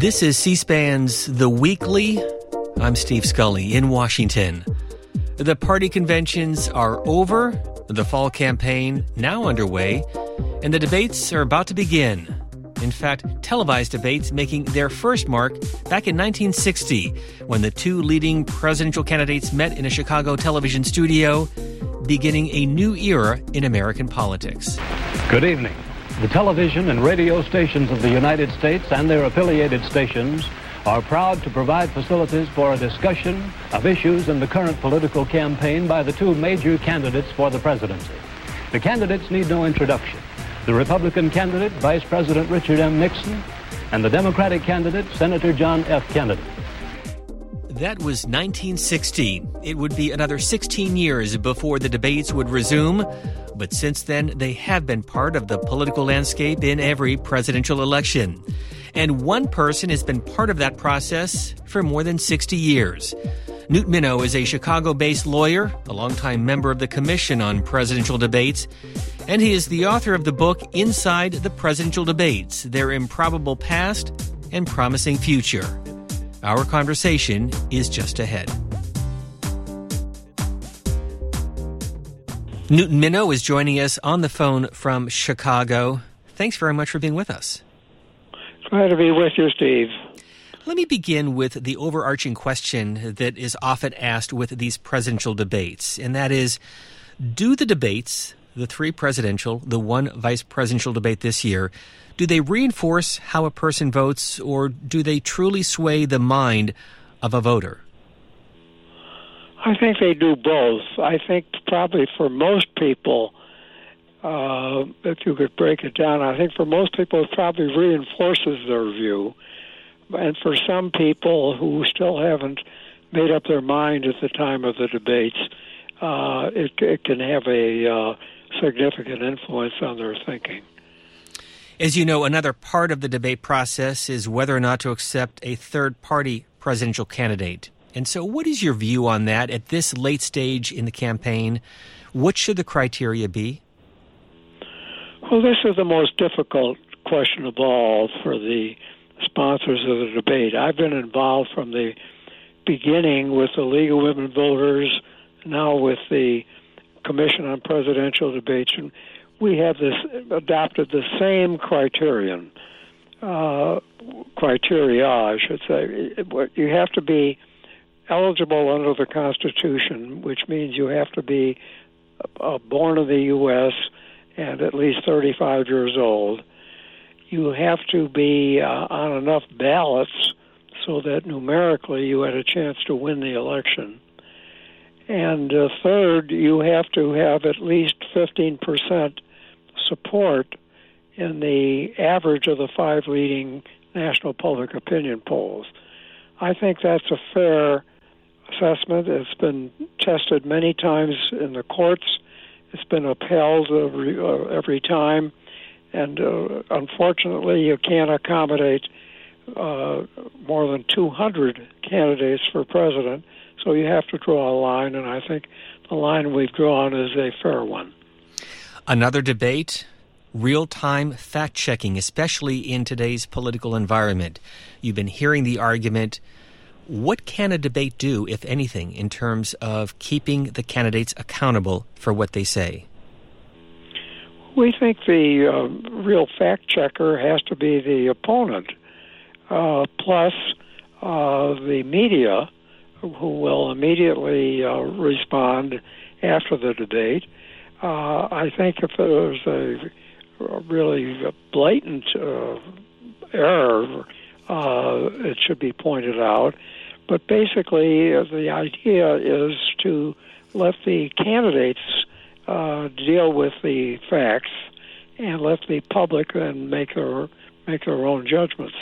This is C SPAN's The Weekly. I'm Steve Scully in Washington. The party conventions are over, the fall campaign now underway, and the debates are about to begin. In fact, televised debates making their first mark back in 1960 when the two leading presidential candidates met in a Chicago television studio, beginning a new era in American politics. Good evening. The television and radio stations of the United States and their affiliated stations are proud to provide facilities for a discussion of issues in the current political campaign by the two major candidates for the presidency. The candidates need no introduction. The Republican candidate, Vice President Richard M. Nixon, and the Democratic candidate, Senator John F. Kennedy. That was 1960. It would be another 16 years before the debates would resume, but since then they have been part of the political landscape in every presidential election. And one person has been part of that process for more than 60 years. Newt Minow is a Chicago based lawyer, a longtime member of the Commission on Presidential Debates, and he is the author of the book Inside the Presidential Debates Their Improbable Past and Promising Future. Our conversation is just ahead. Newt Minow is joining us on the phone from Chicago. Thanks very much for being with us. Glad to be with you, Steve. Let me begin with the overarching question that is often asked with these presidential debates, and that is Do the debates, the three presidential, the one vice presidential debate this year, do they reinforce how a person votes, or do they truly sway the mind of a voter? I think they do both. I think probably for most people, uh, if you could break it down, I think for most people it probably reinforces their view. And for some people who still haven't made up their mind at the time of the debates, uh, it, it can have a uh, significant influence on their thinking. As you know, another part of the debate process is whether or not to accept a third party presidential candidate. And so, what is your view on that at this late stage in the campaign? What should the criteria be? Well, this is the most difficult question of all for the sponsors of the debate. I've been involved from the beginning with the League of Women Voters, now with the Commission on Presidential Debates, and we have this adopted the same criterion uh, criteria, I should say. You have to be eligible under the Constitution, which means you have to be uh, born in the U.S. and at least 35 years old. You have to be uh, on enough ballots so that numerically you had a chance to win the election. And uh, third, you have to have at least 15 percent support in the average of the five leading national public opinion polls. I think that's a fair assessment. It's been tested many times in the courts. It's been upheld every, uh, every time. And uh, unfortunately, you can't accommodate uh, more than 200 candidates for president. So you have to draw a line, and I think the line we've drawn is a fair one. Another debate real time fact checking, especially in today's political environment. You've been hearing the argument. What can a debate do, if anything, in terms of keeping the candidates accountable for what they say? We think the uh, real fact checker has to be the opponent, uh, plus uh, the media, who will immediately uh, respond after the debate uh, I think if there's a, really blatant uh, error, uh, it should be pointed out. But basically, uh, the idea is to let the candidates uh, deal with the facts and let the public then make their make their own judgments.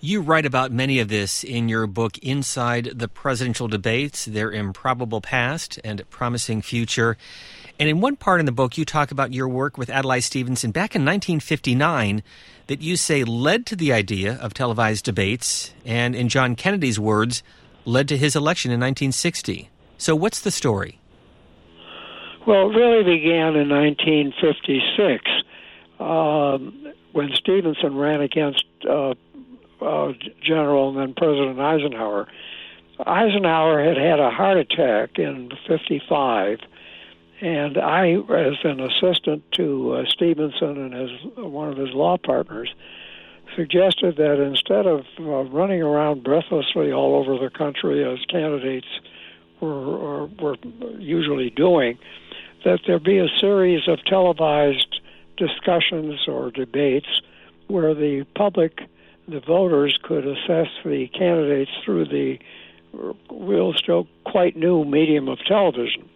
You write about many of this in your book, Inside the Presidential Debates Their Improbable Past and Promising Future. And in one part in the book, you talk about your work with Adlai Stevenson back in 1959 that you say led to the idea of televised debates, and in John Kennedy's words, led to his election in 1960. So, what's the story? Well, it really began in 1956 um, when Stevenson ran against uh, uh, general and then President Eisenhower. Eisenhower had had a heart attack in 55, and I, as an assistant to uh, Stevenson and as one of his law partners, suggested that instead of uh, running around breathlessly all over the country as candidates were, were usually doing, that there be a series of televised discussions or debates where the public, the voters, could assess the candidates through the real still quite new medium of television.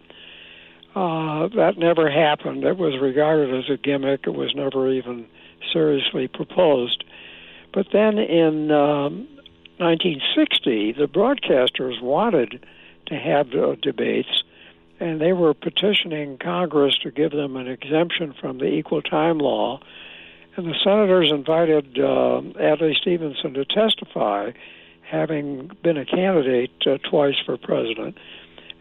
Uh, that never happened. It was regarded as a gimmick. It was never even seriously proposed. But then in um, 1960, the broadcasters wanted to have uh, debates, and they were petitioning Congress to give them an exemption from the equal time law. And the senators invited uh, Adlai Stevenson to testify, having been a candidate uh, twice for president.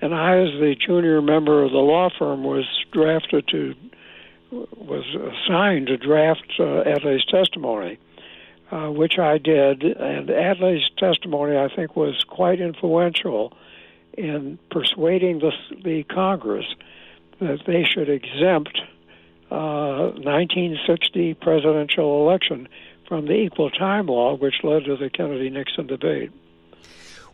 And I, as the junior member of the law firm, was drafted to was assigned to draft uh, Adlai's testimony, uh, which I did. And Adlai's testimony, I think, was quite influential in persuading the, the Congress that they should exempt uh, 1960 presidential election from the equal time law, which led to the Kennedy Nixon debate.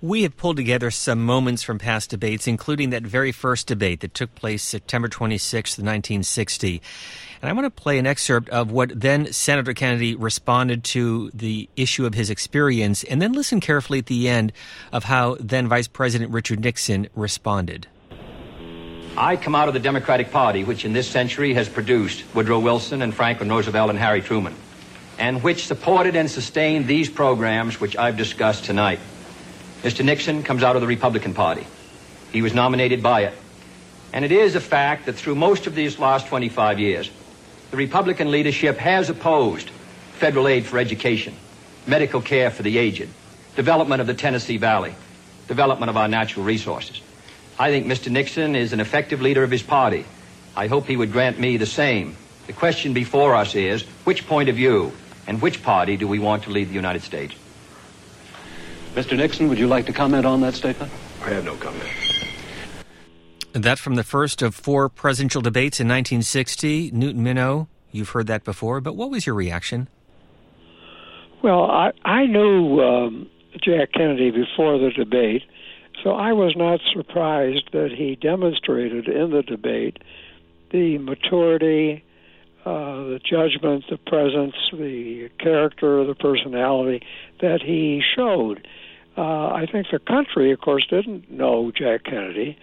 We have pulled together some moments from past debates, including that very first debate that took place September 26, 1960. And I want to play an excerpt of what then Senator Kennedy responded to the issue of his experience, and then listen carefully at the end of how then Vice President Richard Nixon responded. I come out of the Democratic Party, which in this century has produced Woodrow Wilson and Franklin Roosevelt and Harry Truman, and which supported and sustained these programs which I've discussed tonight. Mr. Nixon comes out of the Republican Party. He was nominated by it. And it is a fact that through most of these last 25 years, the Republican leadership has opposed federal aid for education, medical care for the aged, development of the Tennessee Valley, development of our natural resources. I think Mr. Nixon is an effective leader of his party. I hope he would grant me the same. The question before us is which point of view and which party do we want to lead the United States? Mr. Nixon, would you like to comment on that statement? I have no comment. That from the first of four presidential debates in 1960. Newton Minow, you've heard that before, but what was your reaction? Well, I, I knew um, Jack Kennedy before the debate, so I was not surprised that he demonstrated in the debate the maturity, uh, the judgment, the presence, the character, the personality that he showed. Uh, I think the country, of course, didn't know Jack Kennedy,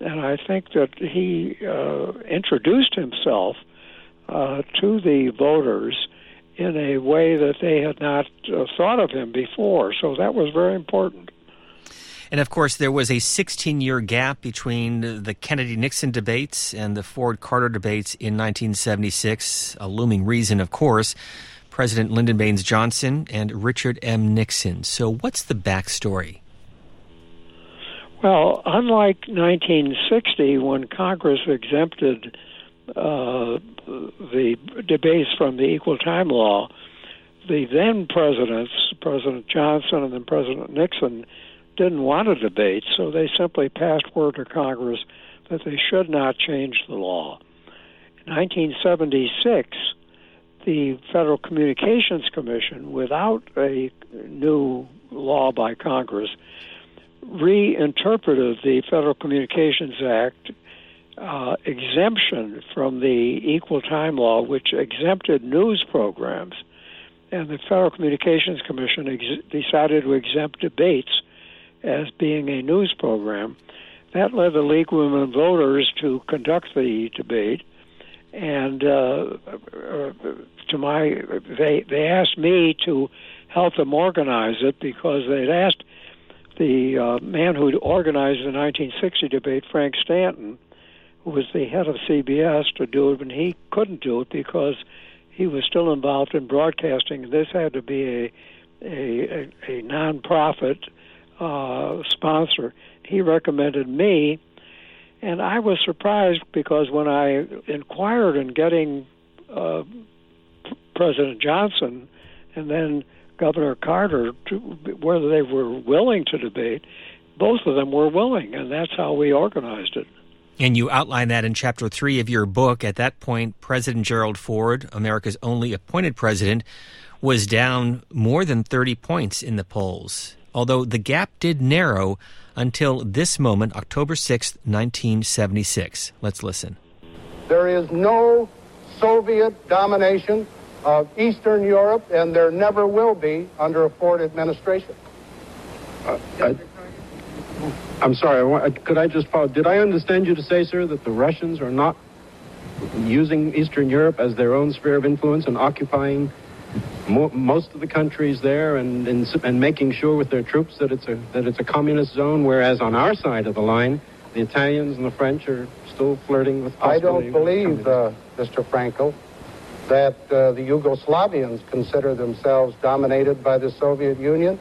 and I think that he uh, introduced himself uh, to the voters in a way that they had not uh, thought of him before. So that was very important. And of course, there was a 16 year gap between the Kennedy Nixon debates and the Ford Carter debates in 1976. A looming reason, of course. President Lyndon Baines Johnson and Richard M. Nixon. So, what's the backstory? Well, unlike 1960, when Congress exempted uh, the debates from the equal time law, the then presidents, President Johnson and then President Nixon, didn't want a debate, so they simply passed word to Congress that they should not change the law. In 1976, the Federal Communications Commission, without a new law by Congress, reinterpreted the Federal Communications Act uh, exemption from the Equal Time Law, which exempted news programs. And the Federal Communications Commission ex- decided to exempt debates as being a news program. That led the League of Women Voters to conduct the debate and uh, uh, to my they they asked me to help them organize it because they'd asked the uh, man who organized the 1960 debate, Frank Stanton, who was the head of CBS, to do it, and he couldn't do it because he was still involved in broadcasting. This had to be a a, a, a nonprofit uh, sponsor. He recommended me and I was surprised because when I inquired in getting uh, President Johnson and then Governor Carter, to, whether they were willing to debate, both of them were willing, and that's how we organized it. And you outline that in chapter three of your book. At that point, President Gerald Ford, America's only appointed president, was down more than 30 points in the polls, although the gap did narrow until this moment, October 6, 1976. Let's listen. There is no Soviet domination of Eastern Europe, and there never will be under a Ford administration. Uh, I, am sorry, could I just follow? Did I understand you to say, sir, that the Russians are not using Eastern Europe as their own sphere of influence and occupying mo- most of the countries there and, and, and making sure with their troops that it's a that it's a communist zone, whereas on our side of the line, the Italians and the French are still flirting with. I don't believe, uh, Mr. Frankel, that uh, the Yugoslavians consider themselves dominated by the Soviet Union.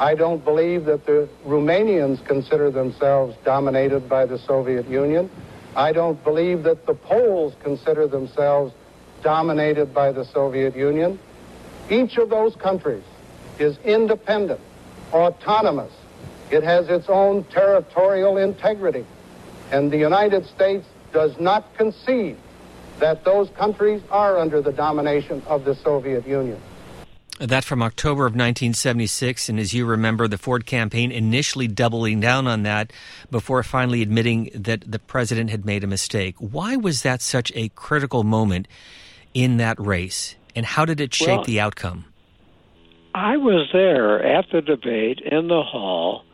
I don't believe that the Romanians consider themselves dominated by the Soviet Union. I don't believe that the Poles consider themselves dominated by the Soviet Union. Each of those countries is independent, autonomous. It has its own territorial integrity. And the United States does not concede that those countries are under the domination of the Soviet Union. That from October of 1976, and as you remember, the Ford campaign initially doubling down on that before finally admitting that the president had made a mistake. Why was that such a critical moment in that race? and how did it shape well, the outcome? I was there at the debate in the hall,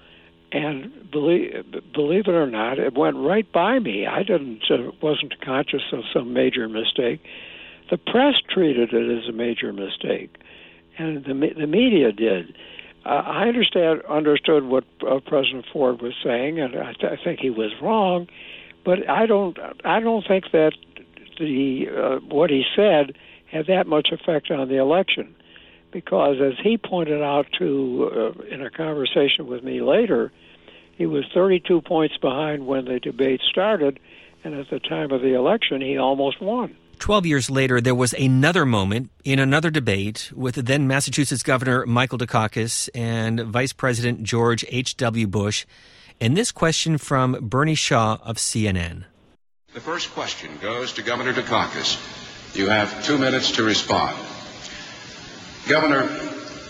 and believe believe it or not, it went right by me. I didn't uh, wasn't conscious of some major mistake. The press treated it as a major mistake, and the the media did. Uh, I understand understood what uh, President Ford was saying, and I, th- I think he was wrong. But I don't I don't think that the uh, what he said had that much effect on the election. Because, as he pointed out to uh, in a conversation with me later, he was 32 points behind when the debate started, and at the time of the election, he almost won. 12 years later, there was another moment in another debate with then Massachusetts Governor Michael Dukakis and Vice President George H.W. Bush. And this question from Bernie Shaw of CNN. The first question goes to Governor Dukakis. You have two minutes to respond. Governor,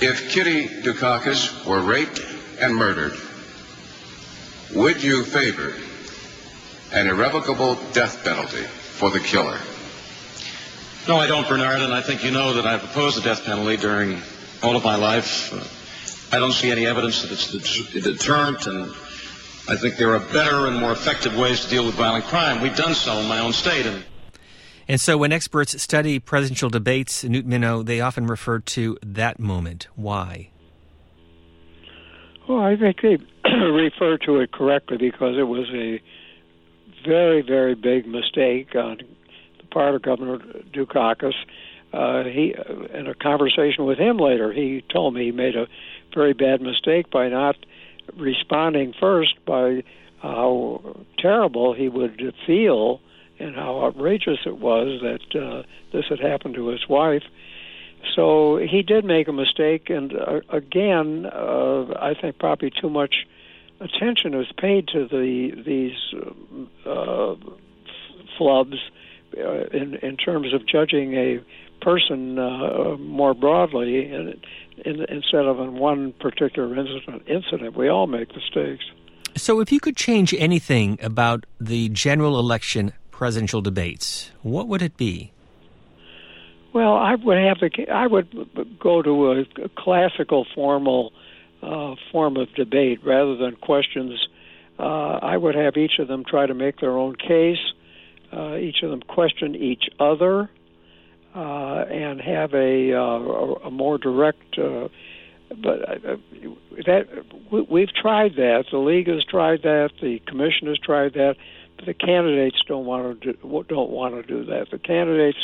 if Kitty Dukakis were raped and murdered, would you favor an irrevocable death penalty for the killer? No, I don't, Bernard, and I think you know that I've opposed the death penalty during all of my life. I don't see any evidence that it's a deterrent, and I think there are better and more effective ways to deal with violent crime. We've done so in my own state, and and so when experts study presidential debates, Newt Minow, they often refer to that moment. Why? Well, I think they refer to it correctly because it was a very, very big mistake on the part of Governor Dukakis. Uh, he, uh, in a conversation with him later, he told me he made a very bad mistake by not responding first by how terrible he would feel and how outrageous it was that uh, this had happened to his wife. So he did make a mistake, and uh, again, uh, I think probably too much attention was paid to the these uh, flubs uh, in in terms of judging a person uh, more broadly, in, in, instead of in one particular incident. Incident, we all make mistakes. So, if you could change anything about the general election presidential debates, what would it be? Well, I would have to. I would go to a, classical, formal uh, form of debate rather than questions. Uh, I would have each of them try to make their own case. Uh, each of them question each other, uh, and have a, uh, a more direct. Uh, but that we've tried that. The league has tried that. The commission has tried that the candidates don't want to do, don't want to do that. The candidates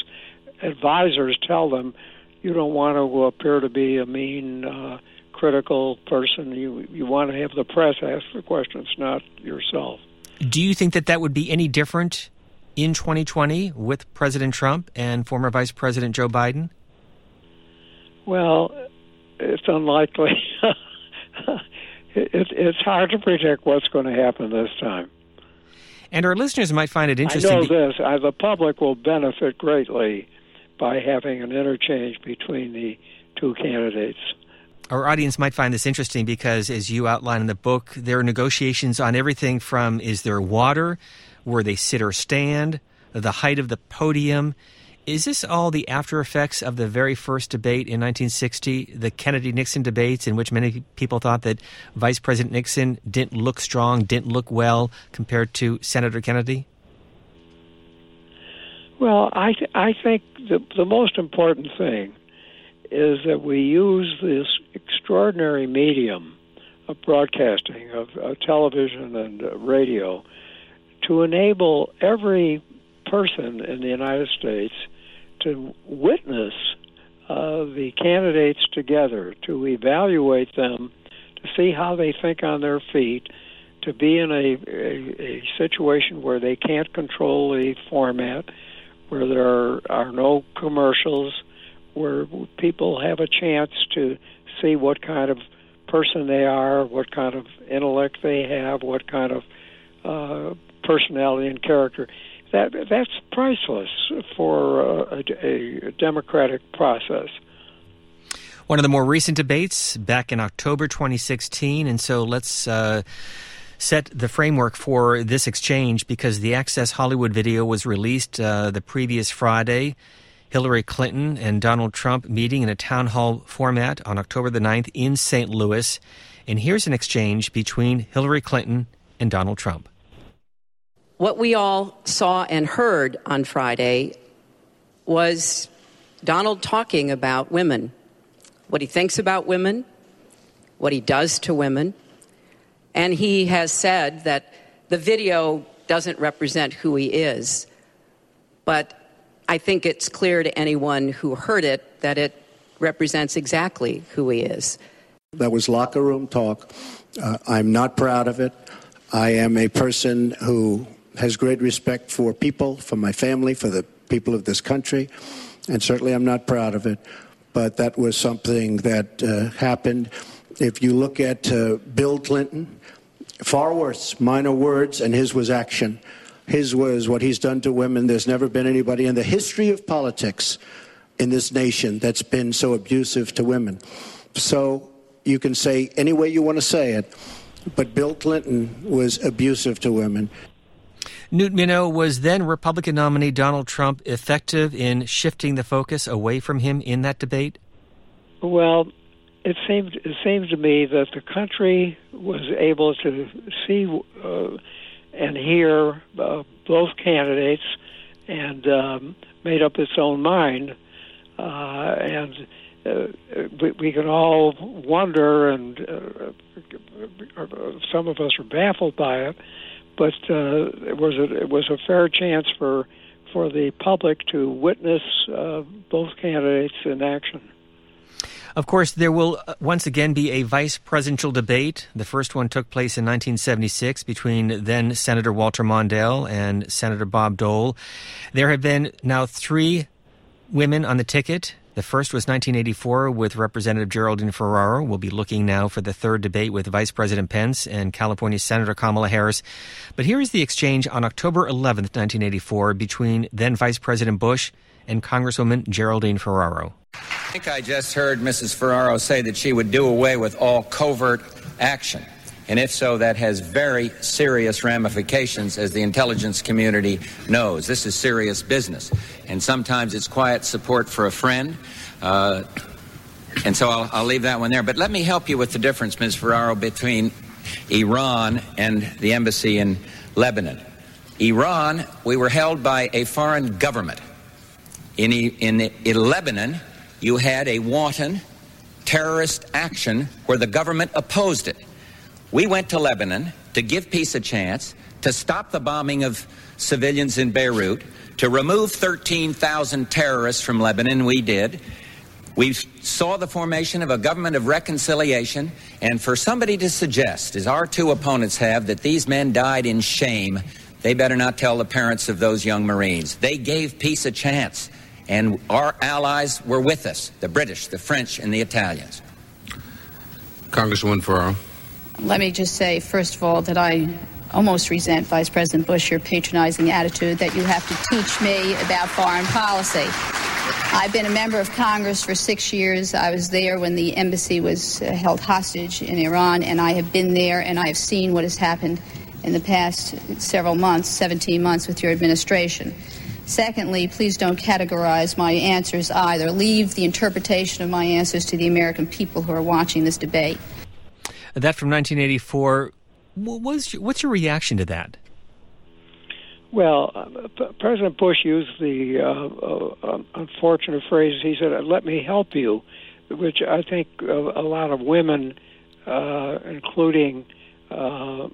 advisors tell them you don't want to appear to be a mean, uh, critical person. You you want to have the press ask the questions, not yourself. Do you think that that would be any different in 2020 with President Trump and former Vice President Joe Biden? Well, it's unlikely. it, it's hard to predict what's going to happen this time. And our listeners might find it interesting. I know this: uh, the public will benefit greatly by having an interchange between the two candidates. Our audience might find this interesting because, as you outline in the book, there are negotiations on everything from is there water, where they sit or stand, the height of the podium. Is this all the after effects of the very first debate in 1960, the Kennedy Nixon debates, in which many people thought that Vice President Nixon didn't look strong, didn't look well compared to Senator Kennedy? Well, I th- I think the the most important thing is that we use this extraordinary medium of broadcasting, of, of television and uh, radio, to enable every person in the United States to witness uh, the candidates together, to evaluate them, to see how they think on their feet, to be in a, a, a situation where they can't control the format, where there are, are no commercials, where people have a chance to see what kind of person they are, what kind of intellect they have, what kind of uh, personality and character that that's priceless for a, a, a democratic process. One of the more recent debates back in October 2016, and so let's. Uh, set the framework for this exchange because the Access Hollywood video was released uh, the previous Friday. Hillary Clinton and Donald Trump meeting in a town hall format on October the 9th in St. Louis. And here's an exchange between Hillary Clinton and Donald Trump. What we all saw and heard on Friday was Donald talking about women, what he thinks about women, what he does to women. And he has said that the video doesn't represent who he is. But I think it's clear to anyone who heard it that it represents exactly who he is. That was locker room talk. Uh, I'm not proud of it. I am a person who has great respect for people, for my family, for the people of this country, and certainly I'm not proud of it. But that was something that uh, happened. If you look at uh, Bill Clinton, far worse, minor words, and his was action. His was what he's done to women. There's never been anybody in the history of politics in this nation that's been so abusive to women. So you can say any way you want to say it, but Bill Clinton was abusive to women. Newt Minow, was then Republican nominee Donald Trump effective in shifting the focus away from him in that debate? Well, it seemed it seems to me that the country was able to see uh, and hear uh, both candidates and um, made up its own mind, uh, and uh, we, we, can all wonder, and uh, some of us are baffled by it but uh, it was a, it was a fair chance for for the public to witness uh, both candidates in action. Of course, there will uh, once again be a vice presidential debate. The first one took place in 1976 between then Senator Walter Mondale and Senator Bob Dole. There have been now three women on the ticket the first was 1984 with Representative Geraldine Ferraro. We'll be looking now for the third debate with Vice President Pence and California Senator Kamala Harris. But here is the exchange on October 11th, 1984, between then Vice President Bush and Congresswoman Geraldine Ferraro. I think I just heard Mrs. Ferraro say that she would do away with all covert action. And if so, that has very serious ramifications, as the intelligence community knows. This is serious business. And sometimes it's quiet support for a friend. Uh, and so I'll, I'll, leave that one there. But let me help you with the difference, Ms. Ferraro, between Iran and the embassy in Lebanon. Iran, we were held by a foreign government. In, in, in Lebanon, you had a wanton terrorist action where the government opposed it. We went to Lebanon to give peace a chance, to stop the bombing of civilians in Beirut, to remove 13,000 terrorists from Lebanon. We did. We saw the formation of a government of reconciliation, and for somebody to suggest, as our two opponents have, that these men died in shame, they better not tell the parents of those young Marines. They gave peace a chance, and our allies were with us the British, the French, and the Italians. Congresswoman Ferraro. Let me just say, first of all, that I almost resent Vice President Bush your patronizing attitude that you have to teach me about foreign policy. I've been a member of Congress for six years. I was there when the embassy was uh, held hostage in Iran, and I have been there and I have seen what has happened in the past several months, 17 months, with your administration. Secondly, please don't categorize my answers either. Leave the interpretation of my answers to the American people who are watching this debate. That from 1984. What's your, what's your reaction to that? Well, uh, President Bush used the uh, uh, unfortunate phrase. He said, "Let me help you," which I think a, a lot of women, uh, including uh,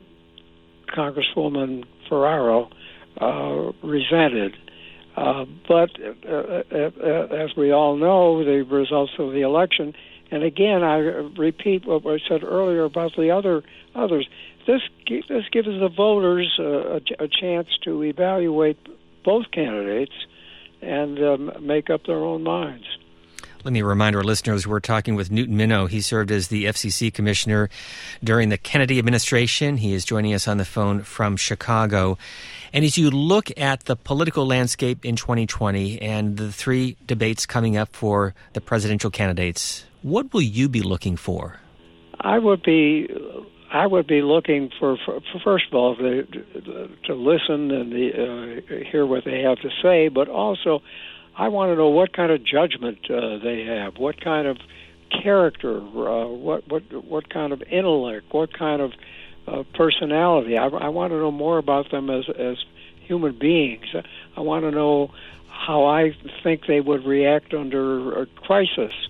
Congresswoman Ferraro, resented. but as we all know, the results of the election, and again, I repeat what I said earlier about the other others this this gives the voters a, a chance to evaluate both candidates and um, make up their own minds. Let me remind our listeners we're talking with Newton Minow. He served as the FCC commissioner during the Kennedy administration. He is joining us on the phone from Chicago. And as you look at the political landscape in 2020 and the three debates coming up for the presidential candidates, what will you be looking for? I would be I would be looking for, for, first of all, the, to listen and the, uh, hear what they have to say, but also I want to know what kind of judgment uh, they have, what kind of character, uh, what what what kind of intellect, what kind of uh, personality. I, I want to know more about them as as human beings. I want to know how I think they would react under a crisis uh,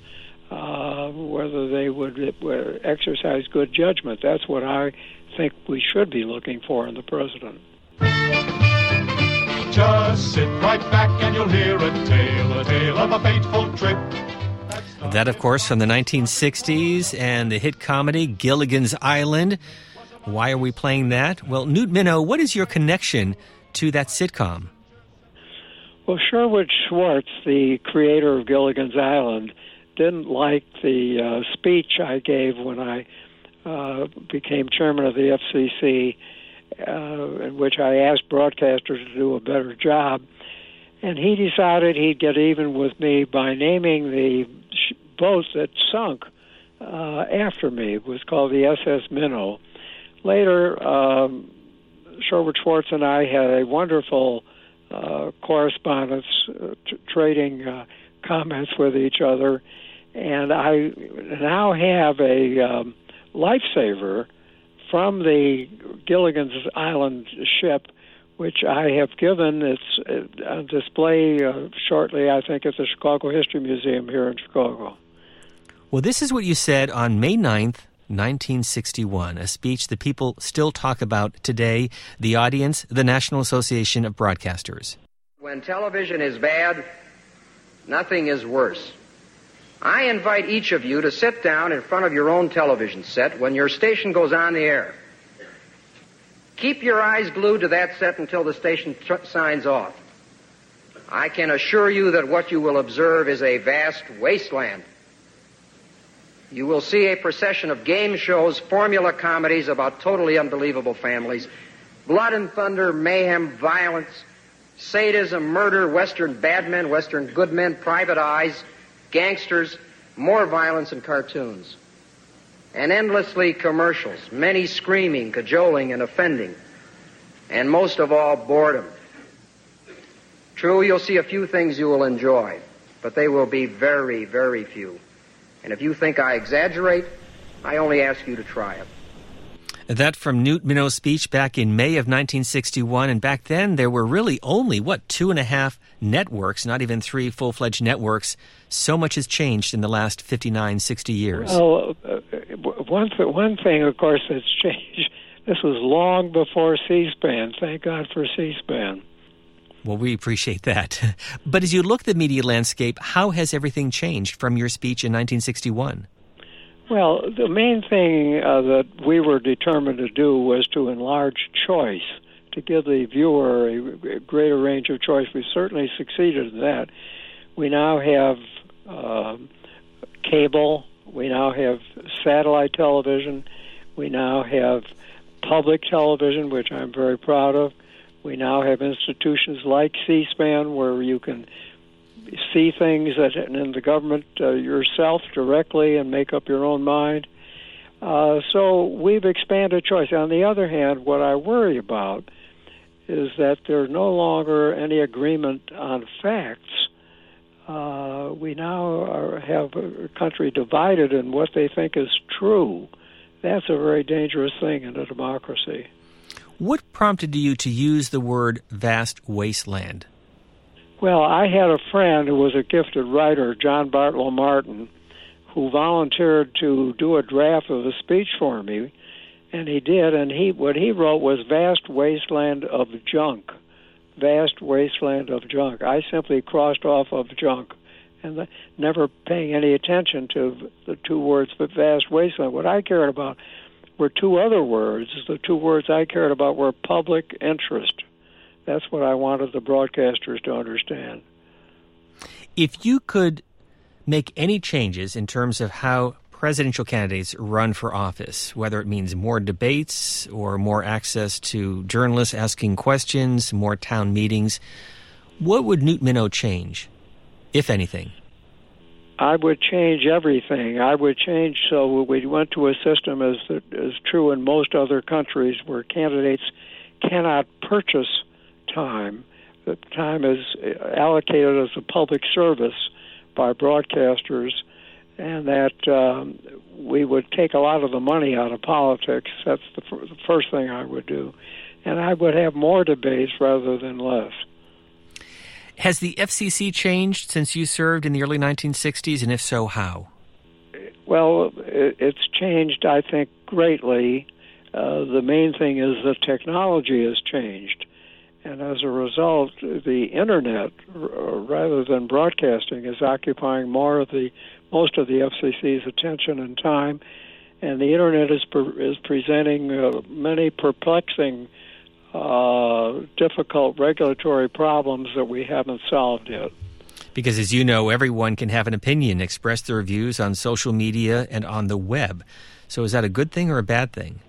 whether they would uh, exercise good judgment. That's what I think we should be looking for in the president. Just sit right back and you'll hear a tale, a tale of a fateful trip. That, of course, from the 1960s and the hit comedy Gilligan's Island. Why are we playing that? Well, Newt Minow, what is your connection to that sitcom? Well, Sherwood Schwartz, the creator of Gilligan's Island, didn't like the uh, speech I gave when I uh, became chairman of the FCC, uh, in which I asked broadcasters to do a better job. And he decided he'd get even with me by naming the boat that sunk uh, after me. It was called the SS Minnow. Later, um, Sherwood Schwartz and I had a wonderful uh, correspondence, uh, t- trading uh, comments with each other and I now have a um, lifesaver from the Gilligan's Island ship, which I have given. It's uh, on display uh, shortly, I think, at the Chicago History Museum here in Chicago. Well, this is what you said on May 9th, 1961, a speech that people still talk about today, the audience, the National Association of Broadcasters. When television is bad, nothing is worse. I invite each of you to sit down in front of your own television set when your station goes on the air. Keep your eyes glued to that set until the station signs off. I can assure you that what you will observe is a vast wasteland. You will see a procession of game shows, formula comedies about totally unbelievable families, blood and thunder, mayhem, violence, sadism, murder, Western bad men, Western good men, private eyes, gangsters, more violence and cartoons, and endlessly commercials, many screaming, cajoling, and offending, and most of all, boredom. True, you'll see a few things you will enjoy, but they will be very, very few. And if you think I exaggerate, I only ask you to try it. That from Newt Minow's speech back in May of 1961. And back then, there were really only, what, two and a half networks, not even three full fledged networks. So much has changed in the last 59, 60 years. Well, uh, one, th- one thing, of course, that's changed. This was long before C SPAN. Thank God for C SPAN. Well, we appreciate that. But as you look at the media landscape, how has everything changed from your speech in 1961? Well, the main thing uh, that we were determined to do was to enlarge choice, to give the viewer a, a greater range of choice. We certainly succeeded in that. We now have uh, cable, we now have satellite television. We now have public television, which I'm very proud of. We now have institutions like C-SPAN where you can see things that in the government uh, yourself directly and make up your own mind. Uh, so we've expanded choice. On the other hand, what I worry about is that there's no longer any agreement on facts. Uh, we now are, have a country divided in what they think is true. That's a very dangerous thing in a democracy. What prompted you to use the word vast wasteland? Well, I had a friend who was a gifted writer, John Bartlow Martin, who volunteered to do a draft of a speech for me, and he did. And he what he wrote was "vast wasteland of junk." Vast wasteland of junk. I simply crossed off of junk, and the, never paying any attention to the two words, but vast wasteland. What I cared about were two other words. The two words I cared about were public interest. That's what I wanted the broadcasters to understand. If you could make any changes in terms of how presidential candidates run for office, whether it means more debates or more access to journalists asking questions, more town meetings, what would Newt Minow change, if anything? I would change everything. I would change so we went to a system as is true in most other countries where candidates cannot purchase time. That time is allocated as a public service by broadcasters, and that um, we would take a lot of the money out of politics. That's the, f- the first thing I would do, and I would have more debates rather than less. Has the FCC changed since you served in the early 1960s, and if so, how? Well, it's changed, I think, greatly. Uh, the main thing is the technology has changed. And as a result, the internet, rather than broadcasting, is occupying more of the most of the FCC's attention and time. And the internet is is presenting uh, many perplexing uh, difficult regulatory problems that we haven't solved yet. Because, as you know, everyone can have an opinion, express their views on social media and on the web. So, is that a good thing or a bad thing?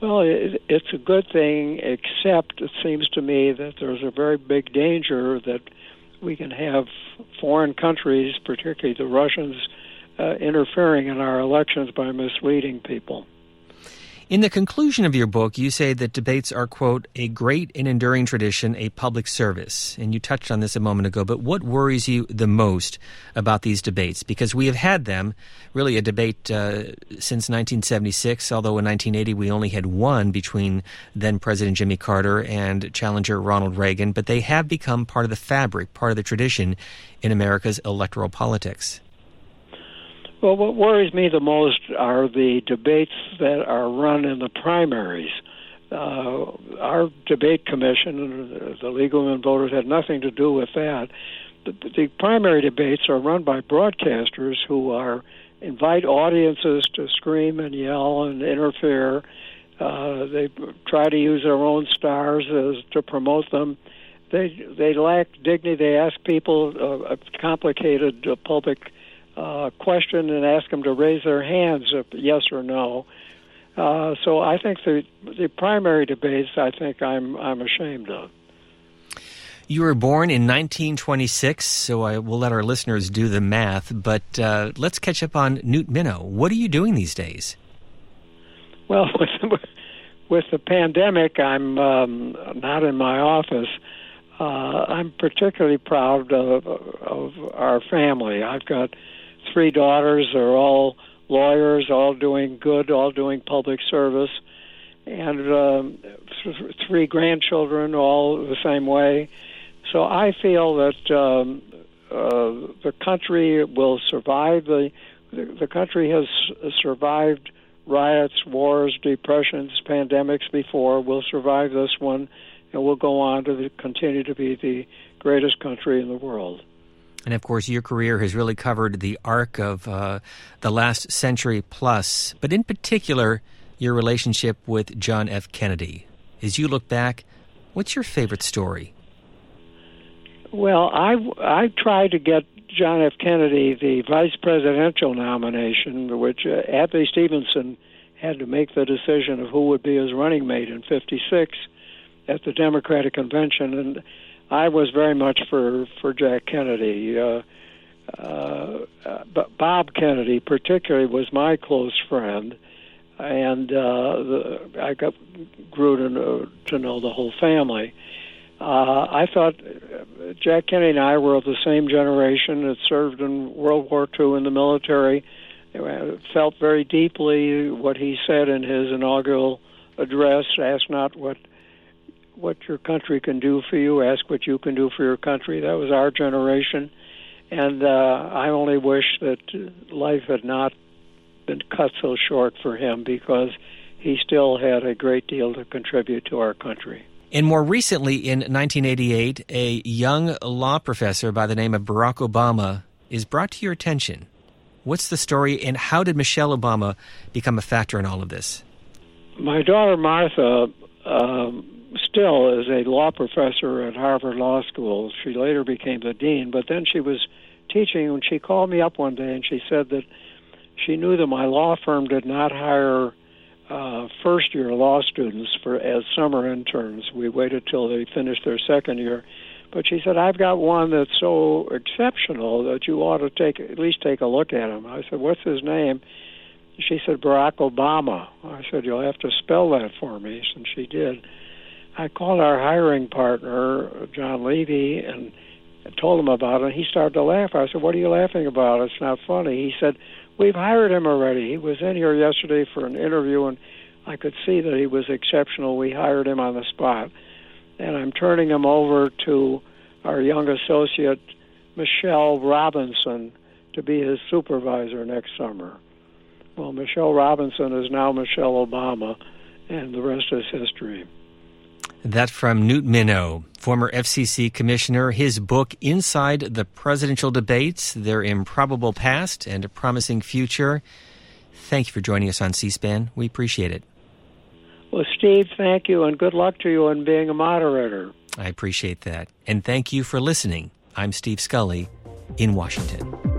Well, it, it's a good thing, except it seems to me that there's a very big danger that we can have foreign countries, particularly the Russians, uh, interfering in our elections by misleading people. In the conclusion of your book, you say that debates are, quote, a great and enduring tradition, a public service. And you touched on this a moment ago, but what worries you the most about these debates? Because we have had them, really a debate uh, since 1976, although in 1980 we only had one between then President Jimmy Carter and challenger Ronald Reagan, but they have become part of the fabric, part of the tradition in America's electoral politics. Well, what worries me the most are the debates that are run in the primaries. Uh, our debate commission, the of Women Voters, had nothing to do with that. The, the primary debates are run by broadcasters who are invite audiences to scream and yell and interfere. Uh, they try to use their own stars as, to promote them. They they lack dignity. They ask people uh, complicated uh, public uh, question and ask them to raise their hands, if yes or no. Uh, so I think the the primary debates, I think I'm I'm ashamed of. You were born in 1926, so I will let our listeners do the math. But uh, let's catch up on Newt Minow. What are you doing these days? Well, with, with the pandemic, I'm um, not in my office. Uh, I'm particularly proud of, of our family. I've got three daughters are all lawyers, all doing good, all doing public service, and um, th- three grandchildren, all the same way. So I feel that um, uh, the country will survive. The the country has survived riots, wars, depressions, pandemics before. We'll survive this one, and we'll go on to the, continue to be the greatest country in the world. And of course, your career has really covered the arc of uh, the last century plus, but in particular, your relationship with John F. Kennedy. As you look back, what's your favorite story? Well, I I try to get John F. Kennedy the vice presidential nomination, which uh, Adlai Stevenson had to make the decision of who would be his running mate in 56 at the Democratic convention, and I was very much for for Jack Kennedy. Uh, uh, but Bob Kennedy, particularly, was my close friend, and uh, the, I got, grew to know, to know the whole family. Uh, I thought Jack Kennedy and I were of the same generation that served in World War II in the military. Felt very deeply what he said in his inaugural address. Ask not what what your country can do for you. Ask what you can do for your country. That was our generation, and uh, I only wish that life had not been cut so short for him because he still had a great deal to contribute to our country. And more recently, in 1988, a young law professor by the name of Barack Obama is brought to your attention. What's the story, and how did Michelle Obama become a factor in all of this? My daughter Martha um, still is a law professor at Harvard Law School. She later became the dean, but then she was teaching, and she called me up one day and she said that she knew that my law firm did not hire uh, first year law students for as summer interns. We waited till they finished their second year. But she said, I've got one that's so exceptional that you ought to take at least take a look at him. I said, What's his name? She said, Barack Obama. I said, You'll have to spell that for me. And she did. I called our hiring partner, John Levi, and told him about it. He started to laugh. I said, What are you laughing about? It's not funny. He said, We've hired him already. He was in here yesterday for an interview, and I could see that he was exceptional. We hired him on the spot. And I'm turning him over to our young associate, Michelle Robinson, to be his supervisor next summer. Well, Michelle Robinson is now Michelle Obama, and the rest is history. That from Newt Minow, former FCC commissioner. His book, Inside the Presidential Debates Their Improbable Past and a Promising Future. Thank you for joining us on C SPAN. We appreciate it. Well, Steve, thank you, and good luck to you in being a moderator. I appreciate that. And thank you for listening. I'm Steve Scully in Washington.